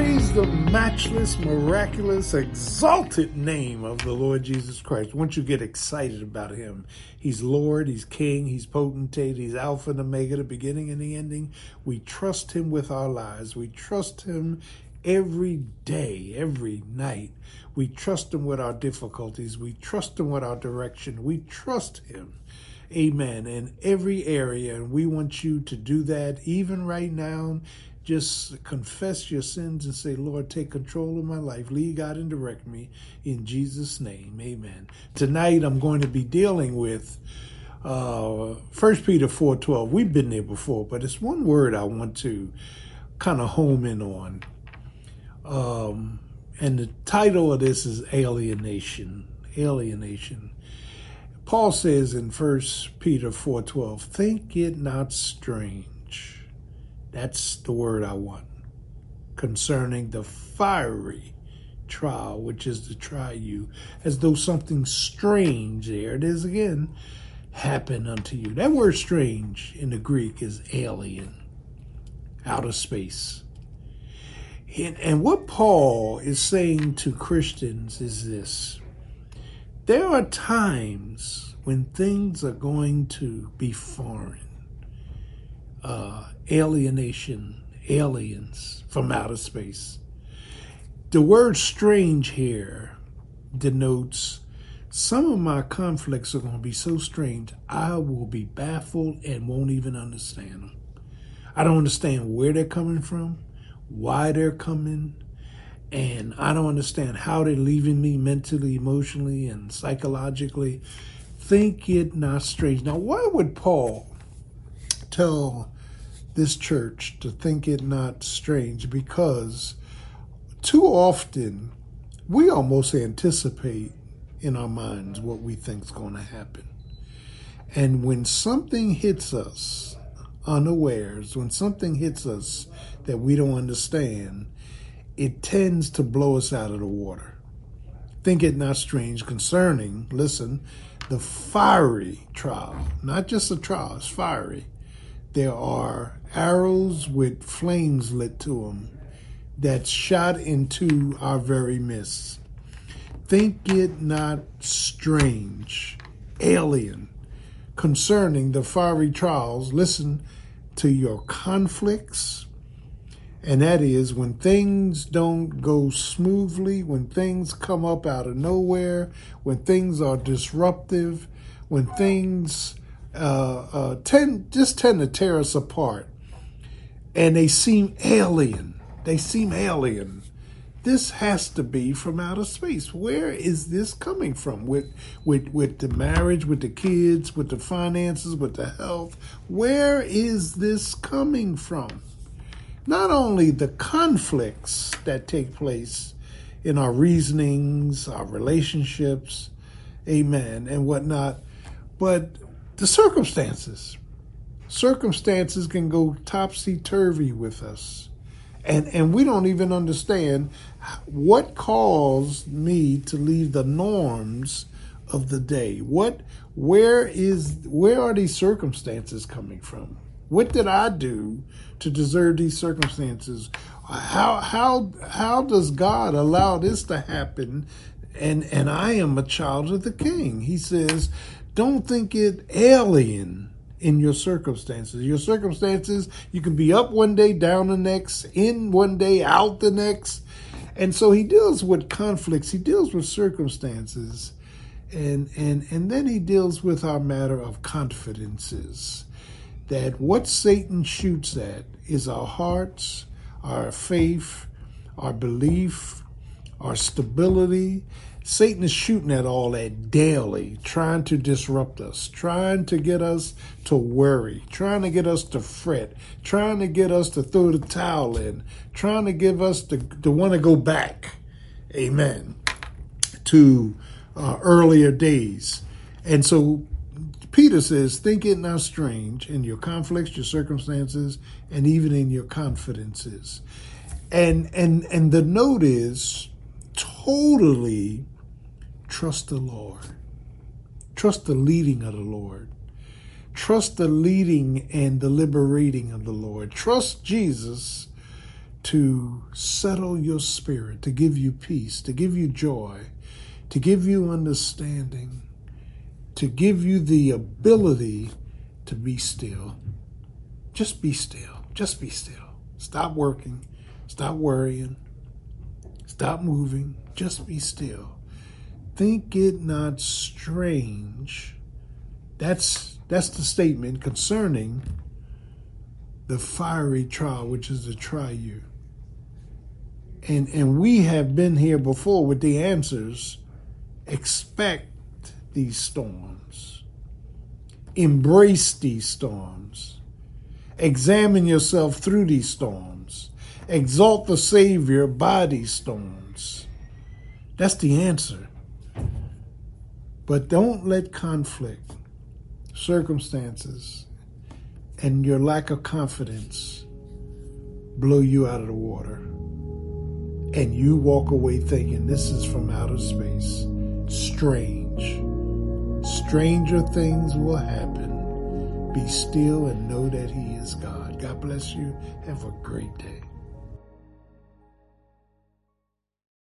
Praise the matchless, miraculous, exalted name of the Lord Jesus Christ. Once you get excited about him, he's Lord, he's King, he's potentate, he's Alpha and Omega, the beginning and the ending. We trust him with our lives. We trust him every day, every night. We trust him with our difficulties. We trust him with our direction. We trust him. Amen. In every area. And we want you to do that even right now just confess your sins and say, Lord, take control of my life. Lead God and direct me in Jesus' name. Amen. Tonight I'm going to be dealing with uh, 1 Peter 4.12. We've been there before, but it's one word I want to kind of home in on. Um, and the title of this is Alienation. Alienation. Paul says in 1 Peter 4.12, Think it not strange that's the word I want. Concerning the fiery trial, which is to try you, as though something strange, there it is again, happened unto you. That word strange in the Greek is alien, out of space. And, and what Paul is saying to Christians is this there are times when things are going to be foreign uh, alienation, aliens from outer space. The word strange here denotes some of my conflicts are going to be so strange, I will be baffled and won't even understand them. I don't understand where they're coming from, why they're coming, and I don't understand how they're leaving me mentally, emotionally, and psychologically. Think it not strange. Now, why would Paul tell this church to think it not strange because too often we almost anticipate in our minds what we think is going to happen. And when something hits us unawares, when something hits us that we don't understand, it tends to blow us out of the water. Think it not strange concerning, listen, the fiery trial, not just a trial, it's fiery there are arrows with flames lit to them that's shot into our very midst. Think it not strange, alien, concerning the fiery trials. Listen to your conflicts. And that is when things don't go smoothly, when things come up out of nowhere, when things are disruptive, when things uh, uh, tend just tend to tear us apart, and they seem alien. They seem alien. This has to be from outer space. Where is this coming from? With with with the marriage, with the kids, with the finances, with the health. Where is this coming from? Not only the conflicts that take place in our reasonings, our relationships, amen, and whatnot, but the circumstances. Circumstances can go topsy turvy with us. And, and we don't even understand what caused me to leave the norms of the day. What, where is, where are these circumstances coming from? What did I do to deserve these circumstances? How, how, how does God allow this to happen? And, and I am a child of the king. He says, don't think it alien in your circumstances. Your circumstances, you can be up one day, down the next, in one day, out the next. And so he deals with conflicts, he deals with circumstances, and and and then he deals with our matter of confidences. That what Satan shoots at is our hearts, our faith, our belief, our stability, Satan is shooting at all that daily, trying to disrupt us, trying to get us to worry, trying to get us to fret, trying to get us to throw the towel in, trying to give us to, to want to go back, amen, to uh, earlier days. And so Peter says, think it not strange in your conflicts, your circumstances, and even in your confidences. And and and the note is totally trust the Lord. Trust the leading of the Lord. Trust the leading and the liberating of the Lord. Trust Jesus to settle your spirit, to give you peace, to give you joy, to give you understanding, to give you the ability to be still. Just be still. Just be still. Stop working. Stop worrying. Stop moving. Just be still. Think it not strange. That's that's the statement concerning the fiery trial, which is to try you. And and we have been here before with the answers. Expect these storms. Embrace these storms. Examine yourself through these storms. Exalt the Savior by these storms. That's the answer. But don't let conflict, circumstances, and your lack of confidence blow you out of the water. And you walk away thinking this is from outer space. Strange. Stranger things will happen. Be still and know that He is God. God bless you. Have a great day.